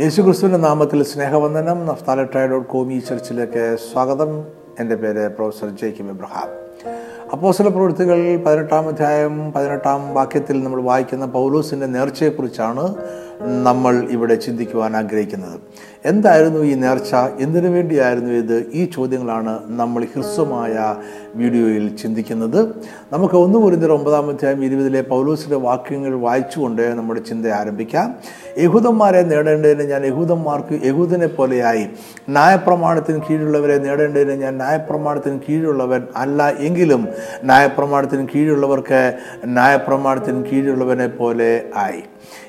യേശുക്രിസ്തുവിന്റെ നാമത്തിൽ സ്നേഹവന്ദനം. നഫ്താല ട്രൈ ഡോട്ട് കോം ഈ ചർച്ചിലേക്ക് സ്വാഗതം. എന്റെ പേര് പ്രൊഫസർ ജേക്കിബ് എബ്രഹാം അപ്പോസല പ്രവൃത്തികൾ പതിനെട്ടാം അധ്യായം പതിനെട്ടാം വാക്യത്തിൽ നമ്മൾ വായിക്കുന്ന പൗലൂസിന്റെ നേർച്ചയെക്കുറിച്ചാണ് നമ്മൾ ഇവിടെ ചിന്തിക്കുവാൻ ആഗ്രഹിക്കുന്നത്. എന്തായിരുന്നു ഈ നേർച്ച? എന്തിനു വേണ്ടിയായിരുന്നു ഇത്? ഈ ചോദ്യങ്ങളാണ് നമ്മൾ ഹ്രസ്വമായ വീഡിയോയിൽ ചിന്തിക്കുന്നത്. നമുക്ക് ഒന്ന് കുറിന്തർ ഒമ്പതാം അധ്യായം ഇരുപതിലെ പൗലൂസിന്റെ വാക്യങ്ങൾ വായിച്ചുകൊണ്ട് നമ്മുടെ ചിന്ത ആരംഭിക്കാം. യഹൂദന്മാരെ നേടേണ്ടതിന് ഞാൻ യഹൂദന്മാർക്ക് യഹൂദനെ പോലെയായി. ന്യായപ്രമാണത്തിന് കീഴിലുള്ളവരെ നേടേണ്ടതിന് ഞാൻ ന്യായപ്രമാണത്തിന് കീഴിലുള്ളവൻ അല്ല എങ്കിലും ന്യായപ്രമാണത്തിന് കീഴിലുള്ളവർക്ക് ന്യായപ്രമാണത്തിന് കീഴിലുള്ളവനെ പോലെ ആയി.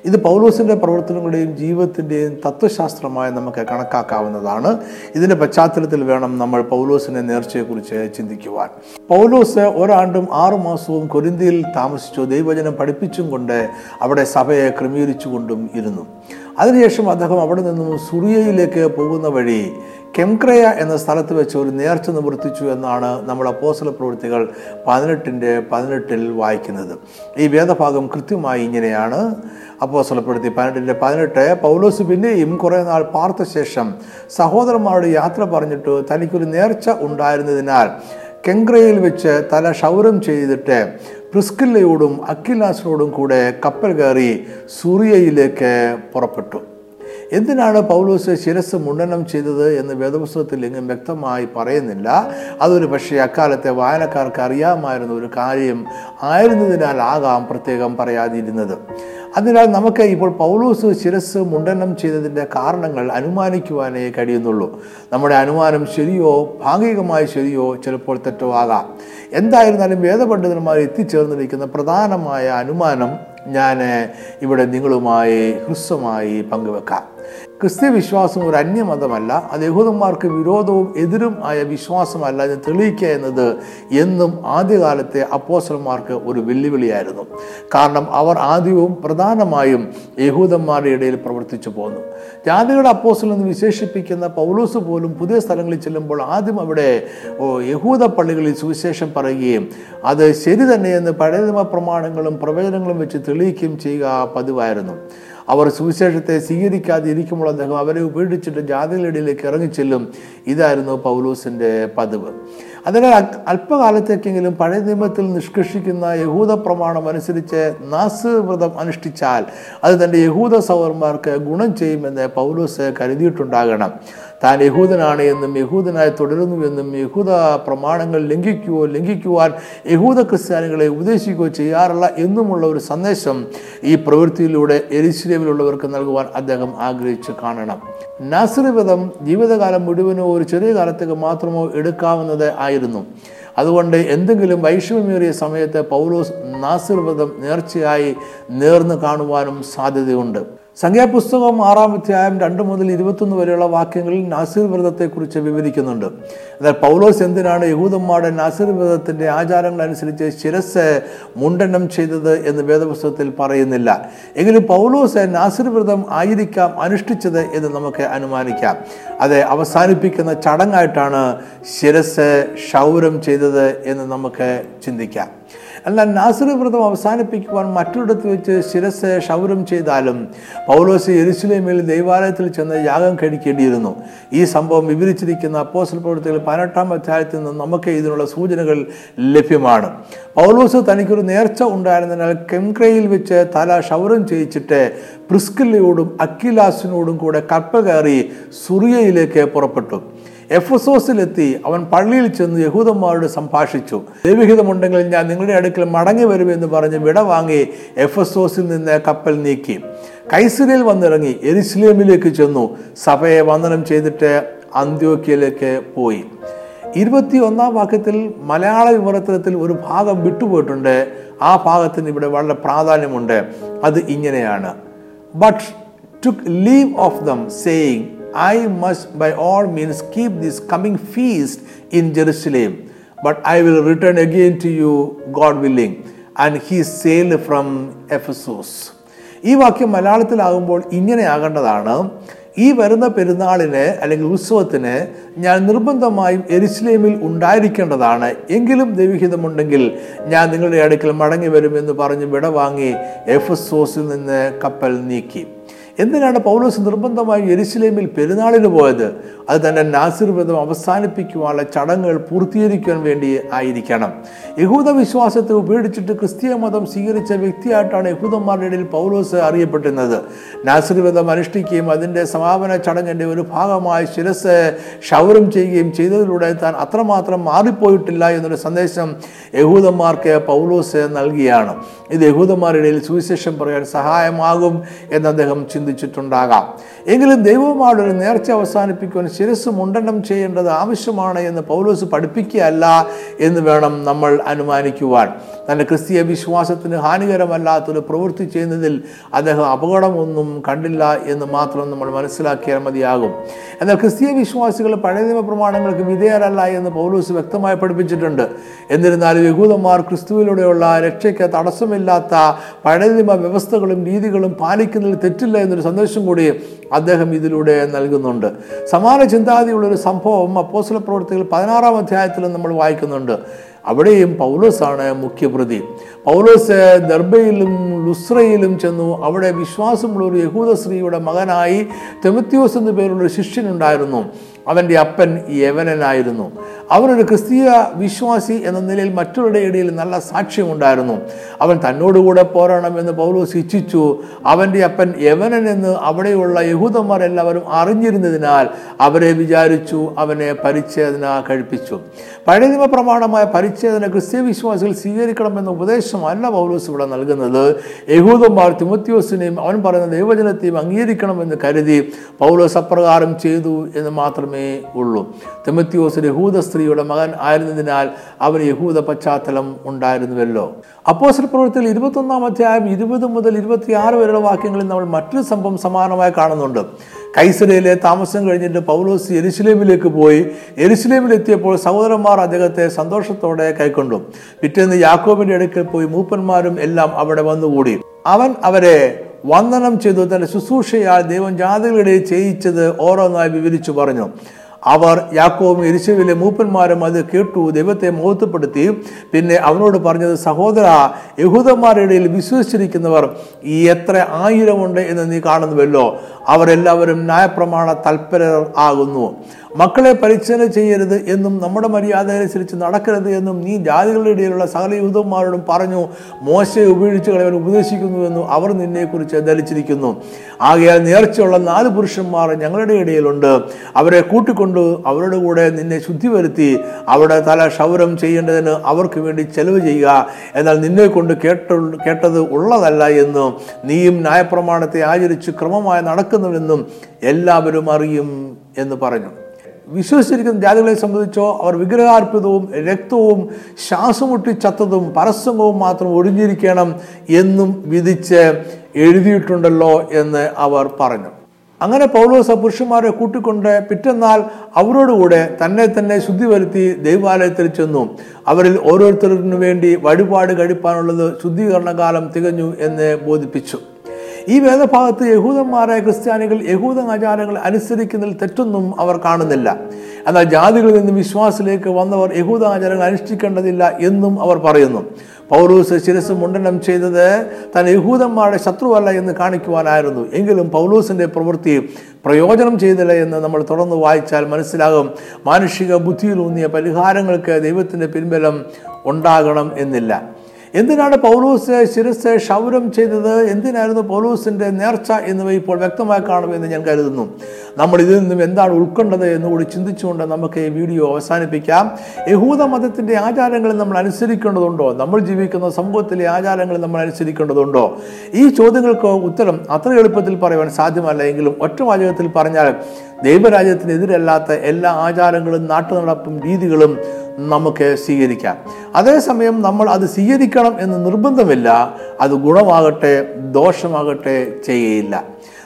ഇത് പൗലോസിന്റെ പ്രവർത്തനങ്ങളുടെയും ജീവിതത്തിന്റെയും തത്വശാസ്ത്രമായി നമുക്ക് കണക്കാക്കാവുന്നതാണ്. ഇതിന്റെ പശ്ചാത്തലത്തിൽ വേണം നമ്മൾ പൗലോസിന്റെ നേർച്ചയെക്കുറിച്ച് ചിന്തിക്കുവാൻ. പൗലോസ് ഒരാണ്ടും ആറു മാസവും കൊരിന്തിയിൽ താമസിച്ചു ദൈവജനം പഠിപ്പിച്ചും കൊണ്ട് അവിടെ സഭയെ ക്രമീകരിച്ചുകൊണ്ടും ഇരുന്നു. അതിനുശേഷം അദ്ദേഹം അവിടെ നിന്നും സുറിയയിലേക്ക് പോകുന്ന വഴി കെംക്രയ എന്ന സ്ഥലത്ത് വെച്ച് ഒരു നേർച്ച നിവർത്തിച്ചു എന്നാണ് നമ്മുടെ അപ്പോസല പ്രവൃത്തികൾ പതിനെട്ടിന്റെ പതിനെട്ടിൽ വായിക്കുന്നത്. ഈ വേദഭാഗം കൃത്യമായി ഇങ്ങനെയാണ്. അപ്പോസലപ്പെടുത്തി പതിനെട്ടിന്റെ പതിനെട്ട് പൗലോസ് പിന്നെയും കുറേ നാൾ പാർത്ത ശേഷം സഹോദരന്മാരോട് യാത്ര പറഞ്ഞിട്ട് തനിക്കൊരു നേർച്ച ഉണ്ടായിരുന്നതിനാൽ കെങ്ക്രയിൽ വെച്ച് തല ക്ഷൗരം ചെയ്തിട്ട് പ്രിസ്കില്ലയോടും അക്കിലാസിനോടും കൂടെ കപ്പൽ കയറി സൂറിയയിലേക്ക് പുറപ്പെട്ടു. എന്തിനാണ് പൗലോസ് ശിരസ് മുണ്ടനം ചെയ്തത് എന്ന് വേദപുസ്തകത്തിൽ എങ്ങും വ്യക്തമായി പറയുന്നില്ല. അതൊരു പക്ഷേ അക്കാലത്തെ വായനക്കാർക്ക് അറിയാമായിരുന്ന ഒരു കാര്യം ആയിരുന്നതിനാലാകാം പ്രത്യേകം പറയാതിരുന്നത്. അതിനാൽ നമുക്ക് ഇപ്പോൾ പൗലോസ് ശിരസ് മുണ്ടനം ചെയ്തതിന്റെ കാരണങ്ങൾ അനുമാനിക്കുവാനേ കഴിയുന്നുള്ളൂ. നമ്മുടെ അനുമാനം ശരിയോ ഭാഗികമായി ശരിയോ ചിലപ്പോൾ തെറ്റോ ആകാം എന്തായിരുന്നാലും വേദപണ്ഡിതന്മാർ എത്തിച്ചേർന്നിരിക്കുന്ന പ്രധാനമായ അനുമാനം ഞാൻ ഇവിടെ നിങ്ങളുമായി ഹ്രസ്വമായി പങ്കുവെക്കാം. ക്രിസ്ത്യ വിശ്വാസം ഒരു അന്യമതമല്ല അത് യഹൂദന്മാർക്ക് വിരോധവും എതിരും ആയ വിശ്വാസമല്ല എന്ന് തെളിയിക്കുക എന്നത് എന്നും ആദ്യകാലത്തെ അപ്പോസന്മാർക്ക് ഒരു വെല്ലുവിളിയായിരുന്നു. കാരണം അവർ ആദ്യവും പ്രധാനമായും യഹൂദന്മാരുടെ ഇടയിൽ പ്രവർത്തിച്ചു പോന്നു. ജാതികളുടെ അപ്പോസൽ എന്ന് വിശേഷിപ്പിക്കുന്ന പൗലൂസ് പോലും പുതിയ സ്ഥലങ്ങളിൽ ചെല്ലുമ്പോൾ ആദ്യം അവിടെ യഹൂദ പള്ളികളിൽ സുവിശേഷം പറയുകയും അത് ശരി തന്നെയെന്ന് പഴയ പ്രമാണങ്ങളും പ്രവചനങ്ങളും വെച്ച് തെളിയിക്കുകയും ചെയ്യുക പതിവായിരുന്നു. അവർ സുവിശേഷത്തെ സ്വീകരിക്കാതെ ഇരിക്കുമ്പോൾ അദ്ദേഹം അവരെ ഉപേക്ഷിച്ചിട്ട് ജാതികളിടയിലേക്ക് ഇറങ്ങിച്ചെല്ലും. ഇതായിരുന്നു പൗലൂസിന്റെ പതിവ്. അതിനാൽ അല്പകാലത്തേക്കെങ്കിലും പഴയ നിയമത്തിൽ നിഷ്കർഷിക്കുന്ന യഹൂദ പ്രമാണം അനുസരിച്ച് നാസ് വ്രതം അനുഷ്ഠിച്ചാൽ അത് തന്റെ യഹൂദ സഹോദരന്മാർക്ക് ഗുണം ചെയ്യുമെന്ന് പൗലോസ് കരുതിയിട്ടുണ്ടാകണം. താൻ യഹൂദനാണ് എന്നും യഹൂദനായി തുടരുന്നുവെന്നും യഹൂദ പ്രമാണങ്ങൾ ലംഘിക്കുകയോ ലംഘിക്കുവാൻ യഹൂദ ക്രിസ്ത്യാനികളെ ഉപദേശിക്കുകയോ ചെയ്യാറില്ല എന്നുമുള്ള ഒരു സന്ദേശം ഈ പ്രവൃത്തിയിലൂടെ എരിശ്രീവിലുള്ളവർക്ക് നൽകുവാൻ അദ്ദേഹം ആഗ്രഹിച്ചു കാണണം. നാസിറിവ്രതം ജീവിതകാലം മുഴുവനോ ഒരു ചെറിയ കാലത്തേക്ക് മാത്രമോ എടുക്കാവുന്നത് ആയിരുന്നു അതുകൊണ്ട് എന്തെങ്കിലും വൈഷമ്യമേറിയ സമയത്ത് പൗലോസ് നാസിർ വ്രതം നേർച്ചയായി നേർന്നു കാണുവാനും സാധ്യതയുണ്ട്. സംഖ്യാപുസ്തകം ആറാം അധ്യായം രണ്ട് മുതൽ ഇരുപത്തൊന്ന് വരെയുള്ള വാക്യങ്ങളിൽ നാസിർ വ്രതത്തെക്കുറിച്ച് വിവരിക്കുന്നുണ്ട്. അതായത് പൗലോസ് എന്തിനാണ് യഹൂദന്മാരുടെ നാസിർ വ്രതത്തിന്റെ ആചാരങ്ങൾ അനുസരിച്ച് ശിരസ് മുണ്ടനം ചെയ്തത് എന്ന് വേദപുസ്തകത്തിൽ പറയുന്നില്ല. എങ്കിലും പൗലോസ് നാസിർ വ്രതം ആയിരിക്കാം അനുഷ്ഠിച്ചത് എന്ന് നമുക്ക് അനുമാനിക്കാം. അത് അവസാനിപ്പിക്കുന്ന ചടങ്ങായിട്ടാണ് ശിരസ് ക്ഷൗരം ചെയ്തത് എന്ന് നമുക്ക് ചിന്തിക്കാം. എന്നാൽ നാസറി വ്രതം അവസാനിപ്പിക്കുവാൻ മറ്റൊരിടത്ത് വെച്ച് ശിരസ് ഷൗരം ചെയ്താലും പൗലോസ് എരുസലേമിൽ ദൈവാലയത്തിൽ ചെന്ന് യാഗം കഴിക്കേണ്ടിയിരുന്നു. ഈ സംഭവം വിവരിച്ചിരിക്കുന്ന അപ്പോസൽ പ്രവൃത്തികൾ പതിനെട്ടാം അധ്യായത്തിൽ നിന്ന് നമുക്ക് ഇതിനുള്ള സൂചനകൾ ലഭ്യമാണ്. പൗലോസ് തനിക്കൊരു നേർച്ച ഉണ്ടായിരുന്നതിനാൽ കെംക്രയിൽ വെച്ച് തല ഷൗരം ചെയ്യിച്ചിട്ട് പ്രിസ്കില്ലയോടും അക്കിലാസിനോടും കൂടെ കപ്പ കയറി സുറിയയിലേക്ക് പുറപ്പെട്ടു. എഫസോസിലെത്തി അവൻ പള്ളിയിൽ ചെന്ന് യഹൂദന്മാരോട് സംഭാഷിച്ചു. ദൈവഹിതമുണ്ടെങ്കിൽ ഞാൻ നിങ്ങളുടെ അടുക്കൽ മടങ്ങി വരുമെന്ന് പറഞ്ഞ് വിട വാങ്ങി എഫസോസിൽ നിന്ന് കപ്പൽ നീക്കി. കൈസരയിൽ വന്നിറങ്ങി എരിസ്ലേമിലേക്ക് ചെന്നു. സഭയെ വന്ദനം ചെയ്തിട്ട് അന്ത്യോക്കിയയിലേക്ക് പോയി. ഇരുപത്തി ഒന്നാം വാക്യത്തിൽ മലയാള വിവർത്തനത്തിൽ ഒരു ഭാഗം വിട്ടുപോയിട്ടുണ്ട്. ആ ഭാഗത്തിന് ഇവിടെ വളരെ പ്രാധാന്യമുണ്ട്. അത് ഇങ്ങനെയാണ്. But took leave of them saying I must by all means keep this coming feast in Jerusalem, but I will return again to you, God willing. And he sailed from Ephesus. ഈ വാക്യം മലയാളത്തിലാകുമ്പോൾ ഇങ്ങനെ ആകേണ്ടതാണ് ഈ വരുന്ന പെരുന്നാളിന് അല്ലെങ്കിൽ ഉത്സവത്തിന് ഞാൻ നിർബന്ധമായും എരിശ്ലേമിൽ ഉണ്ടായിരിക്കേണ്ടതാണ് എങ്കിലും ദൈവഹിതമുണ്ടെങ്കിൽ ഞാൻ നിങ്ങളുടെ അടുക്കൽ മടങ്ങി വരുമെന്ന് പറഞ്ഞ് വിടവാങ്ങി എഫ് എഫസോസിൽ നിന്ന് കപ്പൽ നീക്കി എന്തിനാണ് പൗലോസ് നിർബന്ധമായി ജെറുസലേമിൽ പെരുന്നാളിന് പോയത്? അത് തന്നെ നാസിർ വ്രതം അവസാനിപ്പിക്കുവാനുള്ള ചടങ്ങുകൾ പൂർത്തീകരിക്കാൻ വേണ്ടി ആയിരിക്കണം. യഹൂദ വിശ്വാസത്തെ ഉപേക്ഷിച്ചിട്ട് ക്രിസ്തീയ മതം സ്വീകരിച്ച വ്യക്തിയായിട്ടാണ് യഹൂദന്മാരുടെ ഇടയിൽ പൗലോസ് അറിയപ്പെട്ടിരുന്നത്. നാസിർ വ്രതം അനുഷ്ഠിക്കുകയും അതിന്റെ സമാപന ചടങ്ങിന്റെ ഒരു ഭാഗമായി ശിരസ് ക്ഷൗരം ചെയ്യുകയും ചെയ്തതിലൂടെ താൻ അത്രമാത്രം മാറിപ്പോയിട്ടില്ല എന്നൊരു സന്ദേശം യഹൂദന്മാർക്ക് പൗലോസ് നൽകിയാണ്. ഇത് യഹൂദന്മാരുടെ ഇടയിൽ സുവിശേഷം പറയാൻ സഹായമാകും എന്ന് അദ്ദേഹം ചിന്തിച്ചിട്ടുണ്ടാകാം. എങ്കിലും ദൈവവുമായിട്ട് ഒരു നേർച്ച അവസാനിപ്പിക്കുവാൻ ശിരസ് മുണ്ടനം ചെയ്യേണ്ടത് ആവശ്യമാണ് എന്ന് പൗലോസ് പഠിപ്പിക്കുകയല്ല എന്ന് വേണം നമ്മൾ അനുമാനിക്കുവാൻ. തന്റെ ക്രിസ്തീയ വിശ്വാസത്തിന് ഹാനികരമല്ലാത്തൊരു പ്രവൃത്തി ചെയ്യുന്നതിൽ അദ്ദേഹം അപകടമൊന്നും കണ്ടില്ല എന്ന് മാത്രം നമ്മൾ മനസ്സിലാക്കിയാൽ മതിയാകും. എന്നാൽ ക്രിസ്തീയ വിശ്വാസികൾ പഴയ നിയമ പ്രമാണങ്ങൾക്ക് വിധേയരല്ല എന്ന് പൗലോസ് വ്യക്തമായി പഠിപ്പിച്ചിട്ടുണ്ട്. എന്നിരുന്നാലും യഹൂദന്മാർ ക്രിസ്തുവിലൂടെയുള്ള രക്ഷയ്ക്ക് തടസ്സമില്ലാത്ത പഴയ നിയമ വ്യവസ്ഥകളും രീതികളും പാലിക്കുന്നതിൽ തെറ്റില്ല എന്നൊരു സന്ദേശം കൂടി അദ്ദേഹം ഇതിലൂടെ നൽകുന്നുണ്ട്. സമാന ചിന്താഗതിയുള്ള ഒരു സംഭവം അപ്പോസ്ല പ്രവർത്തികൾ പതിനാറാം അധ്യായത്തിൽ നമ്മൾ വായിക്കുന്നുണ്ട്. അവിടെയും പൗലോസാണ് മുഖ്യപ്രതി. പൗലോസ് ദർബയിലും ലുസ്രയിലും ചെന്നു. അവിടെ വിശ്വാസമുള്ള ഒരു യഹൂദ സ്ത്രീയുടെ മകനായി തെമത്യോസ് എന്നു പേരുള്ള ഒരു ശിഷ്യനുണ്ടായിരുന്നു അവന്റെ അപ്പൻ യവനനായിരുന്നു. അവനൊരു ക്രിസ്തീയ വിശ്വാസി എന്ന നിലയിൽ മറ്റുള്ളവരുടെ ഇടയിൽ നല്ല സാക്ഷ്യമുണ്ടായിരുന്നു. അവൻ തന്നോടുകൂടെ പോരാണമെന്ന് പൗലോസ് ഇച്ഛിച്ചു. അവന്റെ അപ്പൻ യവനൻ എന്ന് അവിടെയുള്ള യഹൂദന്മാർ എല്ലാവരും അറിഞ്ഞിരുന്നതിനാൽ അവരെ വിചാരിച്ചു അവനെ പരിച്ഛേദന കഴിപ്പിച്ചു. പഴയനിമ പ്രമാണമായ പരിച്ഛേദന ക്രിസ്തീയ വിശ്വാസികൾ സ്വീകരിക്കണമെന്ന ഉപദേശമല്ല പൗലോസ് ഇവിടെ നൽകുന്നത്. യഹൂദന്മാർ തിമത്യോസിനെയും അവൻ പറയുന്ന ദൈവജനത്തെയും അംഗീകരിക്കണമെന്ന് കരുതി പൗലോസ് അപ്രകാരം ചെയ്തു എന്ന് മാത്രമേ ഉള്ളൂ. തെമത്യോസ് യഹൂദ സ്ത്രീയുടെ മകൻ ആയിരുന്നതിനാൽ അവന് യഹൂദ പശ്ചാത്തലം ഉണ്ടായിരുന്നുവല്ലോ. അപ്പോസ്റ്റൽ പ്രവൃത്തിയിൽ ഇരുപത്തൊന്നാം അധ്യായം ഇരുപത് മുതൽ ഇരുപത്തിയാറ് വരെയുള്ള വാക്യങ്ങളിൽ നമ്മൾ മറ്റൊരു സംഭവം സമാനമായി കാണുന്നുണ്ട്. കൈസരയിലെ താമസം കഴിഞ്ഞിട്ട് പൗലോസ് എരുസലേമിലേക്ക് പോയി. എരുസലേമിലെത്തിയപ്പോൾ സഹോദരന്മാർ അദ്ദേഹത്തെ സന്തോഷത്തോടെ കൈക്കൊണ്ടു. പിറ്റേന്ന് യാക്കോബിന്റെ അടുക്കൽ പോയി മൂപ്പന്മാരും എല്ലാം അവിടെ വന്നുകൂടി. അവൻ അവരെ വന്ദനം ചെയ്തു തന്റെ ശുശ്രൂഷയാൽ ദൈവം ജാതികളുടെ ചെയ്യിച്ചത് ഓരോന്നായി വിവരിച്ചു പറഞ്ഞു. അവർ യാക്കോവും ഇരിശുവിലെ മൂപ്പന്മാരും അത് കേട്ടു ദൈവത്തെ മഹത്വപ്പെടുത്തി. പിന്നെ അവനോട് പറഞ്ഞത് സഹോദര യഹൂദന്മാരുടെ ഇടയിൽ വിശ്വസിച്ചിരിക്കുന്നവർ ഈ എത്ര ആയിരമുണ്ട് എന്ന് നീ കാണുന്നുവല്ലോ. അവരെല്ലാവരും ന്യായപ്രമാണ തൽപരർ ആകുന്നു. മക്കളെ പരിച്ഛേദന ചെയ്യരുത് എന്നും നമ്മുടെ മര്യാദ അനുസരിച്ച് നടക്കരുത് എന്നും നീ ജാതികളുടെ ഇടയിലുള്ള സകല യൂതന്മാരോടും പറഞ്ഞു മോശയെ ഉപേക്ഷിച്ച് കളയവൻ ഉപദേശിക്കുന്നുവെന്നും അവർ നിന്നെക്കുറിച്ച് ധരിച്ചിരിക്കുന്നു. ആകയാൽ നേർച്ചയുള്ള നാല് പുരുഷന്മാർ ഞങ്ങളുടെ ഇടയിലുണ്ട്. അവരെ കൂട്ടിക്കൊണ്ട് അവരുടെ കൂടെ നിന്നെ ശുദ്ധി വരുത്തി അവിടെ തല ക്ഷൗരം ചെയ്യേണ്ടതിന് അവർക്ക് വേണ്ടി ചെലവ് ചെയ്യുക. എന്നാൽ നിന്നെ കൊണ്ട് കേട്ട കേട്ടത് ഉള്ളതല്ല എന്നും നീയും ന്യായപ്രമാണത്തെ ആചരിച്ച് ക്രമമായി നടക്കുന്നുവെന്നും എല്ലാവരും അറിയും എന്ന് പറഞ്ഞു. വിശ്വസിച്ചിരിക്കുന്ന ജാതികളെ സംബന്ധിച്ചോ അവർ വിഗ്രഹാർപ്പിതവും രക്തവും ശ്വാസമുട്ടി ചത്തതും പരസംഗവും മാത്രം ഒഴിഞ്ഞിരിക്കണം എന്നും വിധിച്ച് എഴുതിയിട്ടുണ്ടല്ലോ എന്ന് അവർ പറഞ്ഞു. അങ്ങനെ പൗലോസ് പുരുഷന്മാരെ കൂട്ടിക്കൊണ്ട് പിറ്റന്നാൾ അവരോടുകൂടെ തന്നെ തന്നെ ശുദ്ധി വരുത്തി ദൈവാലയത്തിൽ ചെന്നു. അവരിൽ ഓരോരുത്തർക്കു വേണ്ടി വഴിപാട് കഴിപ്പാനുള്ളത് ശുദ്ധീകരണ കാലം തികഞ്ഞു എന്ന് ബോധിപ്പിച്ചു. ഈ വേദഭാഗത്ത് യഹൂദന്മാരായ ക്രിസ്ത്യാനികൾ യഹൂദ ആചാരങ്ങൾ അനുസരിക്കുന്നതിൽ തെറ്റൊന്നും അവർ കാണുന്നില്ല. എന്നാൽ ജാതികളിൽ നിന്ന് വിശ്വാസത്തിലേക്ക് വന്നവർ യഹൂദ ആചാരങ്ങൾ അനുഷ്ഠിക്കേണ്ടതില്ല എന്നും അവർ പറയുന്നു. പൗലൂസ് ശിരസ് മുണ്ടനം ചെയ്തത് താൻ യഹൂദന്മാരുടെ ശത്രുവല്ല എന്ന് കാണിക്കുവാനായിരുന്നു. എങ്കിലും പൗലൂസിന്റെ പ്രവൃത്തി പ്രയോജനം ചെയ്തില്ല എന്ന് നമ്മൾ തുടർന്ന് വായിച്ചാൽ മനസ്സിലാകും. മാനുഷിക ബുദ്ധിയിലൂന്നിയ പരിഹാരങ്ങൾക്ക് ദൈവത്തിന്റെ പിൻബലം ഉണ്ടാകണം എന്നില്ല. എന്തിനാണ് പൗലൂസ് ശിരസ് ക്ഷൗരം ചെയ്തത്? എന്തിനായിരുന്നു പൗലൂസിന്റെ നേർച്ച എന്നിവ ഇപ്പോൾ വ്യക്തമായി കാണുമെന്ന് ഞാൻ കരുതുന്നു. നമ്മൾ ഇതിൽ നിന്നും എന്താണ് ഉൾക്കൊണ്ടത് എന്നുകൂടി ചിന്തിച്ചുകൊണ്ട് നമുക്ക് ഈ വീഡിയോ അവസാനിപ്പിക്കാം. യഹൂദ മതത്തിന്റെ ആചാരങ്ങൾ നമ്മൾ അനുസരിക്കേണ്ടതുണ്ടോ? നമ്മൾ ജീവിക്കുന്ന സമൂഹത്തിലെ ആചാരങ്ങൾ നമ്മൾ അനുസരിക്കേണ്ടതുണ്ടോ? ഈ ചോദ്യങ്ങൾക്ക് ഉത്തരം അത്ര എളുപ്പത്തിൽ പറയുവാൻ സാധ്യമല്ല എങ്കിലും ഒറ്റ വാചകത്തിൽ പറഞ്ഞാൽ ദൈവരാജ്യത്തിനെതിരല്ലാത്ത എല്ലാ ആചാരങ്ങളും നാട്ടുനടപ്പും രീതികളും നമുക്ക് സ്വീകരിക്കാം. അതേസമയം നമ്മൾ അത് സ്വീകരിക്കണം എന്ന് നിർബന്ധമില്ല അത് ഗുണമാകട്ടെ ദോഷമാകട്ടെ ചെയ്യയില്ല.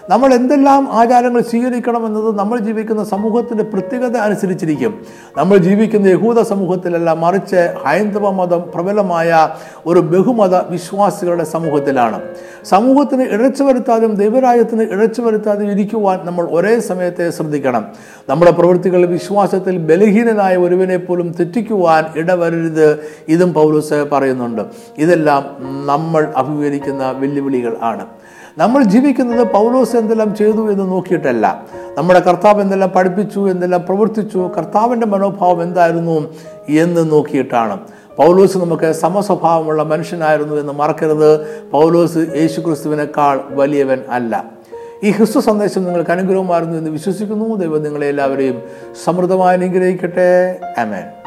നമ്മൾ എന്തെല്ലാം ആചാരങ്ങൾ സ്വീകരിക്കണം എന്നത് നമ്മൾ ജീവിക്കുന്ന സമൂഹത്തിന്റെ പ്രത്യേകത അനുസരിച്ചിരിക്കും. നമ്മൾ ജീവിക്കുന്ന യഹൂദ സമൂഹത്തിലല്ല മറിച്ച് ഹൈന്ദവ മതം പ്രബലമായ ഒരു ബഹുമത വിശ്വാസികളുടെ സമൂഹത്തിലാണ്. സമൂഹത്തിന് ഇഴച്ചു വരുത്താതെയും ദൈവരാജ്യത്തിന് ഇഴച്ചു വരുത്താതെയും ഇരിക്കുവാൻ നമ്മൾ ഒരേ സമയത്തെ ശ്രദ്ധിക്കണം. നമ്മുടെ പ്രവൃത്തികൾ വിശ്വാസത്തിൽ ബലഹീനനായ ഒരുവനെ പോലും തെറ്റിക്കുവാൻ ഇടവരരുത് ഇതും പൗലൂസ് പറയുന്നുണ്ട്. ഇതെല്ലാം നമ്മൾ അഭിമുഖീകരിക്കുന്ന വെല്ലുവിളികൾ ആണ്. നമ്മൾ ജീവിക്കുന്നത് പൗലോസ് എന്തെല്ലാം ചെയ്തു എന്ന് നോക്കിയിട്ടല്ല. നമ്മുടെ കർത്താവ് എന്തെല്ലാം പഠിപ്പിച്ചു എന്തെല്ലാം പ്രവർത്തിച്ചു കർത്താവിന്റെ മനോഭാവം എന്തായിരുന്നു എന്ന് നോക്കിയിട്ടാണ്. പൗലോസ് നമുക്ക് സമസ്വഭാവമുള്ള മനുഷ്യനായിരുന്നു എന്ന് മറക്കരുത്. പൗലോസ് യേശു ക്രിസ്തുവിനേക്കാൾ വലിയവൻ അല്ല. ഈ ക്രിസ്തു സന്ദേശം നിങ്ങൾക്ക് അനുഗ്രഹമായിരുന്നു എന്ന് വിശ്വസിക്കുന്നു. ദൈവം നിങ്ങളെ എല്ലാവരെയും സമൃദ്ധമായി അനുഗ്രഹിക്കട്ടെ. അമേൻ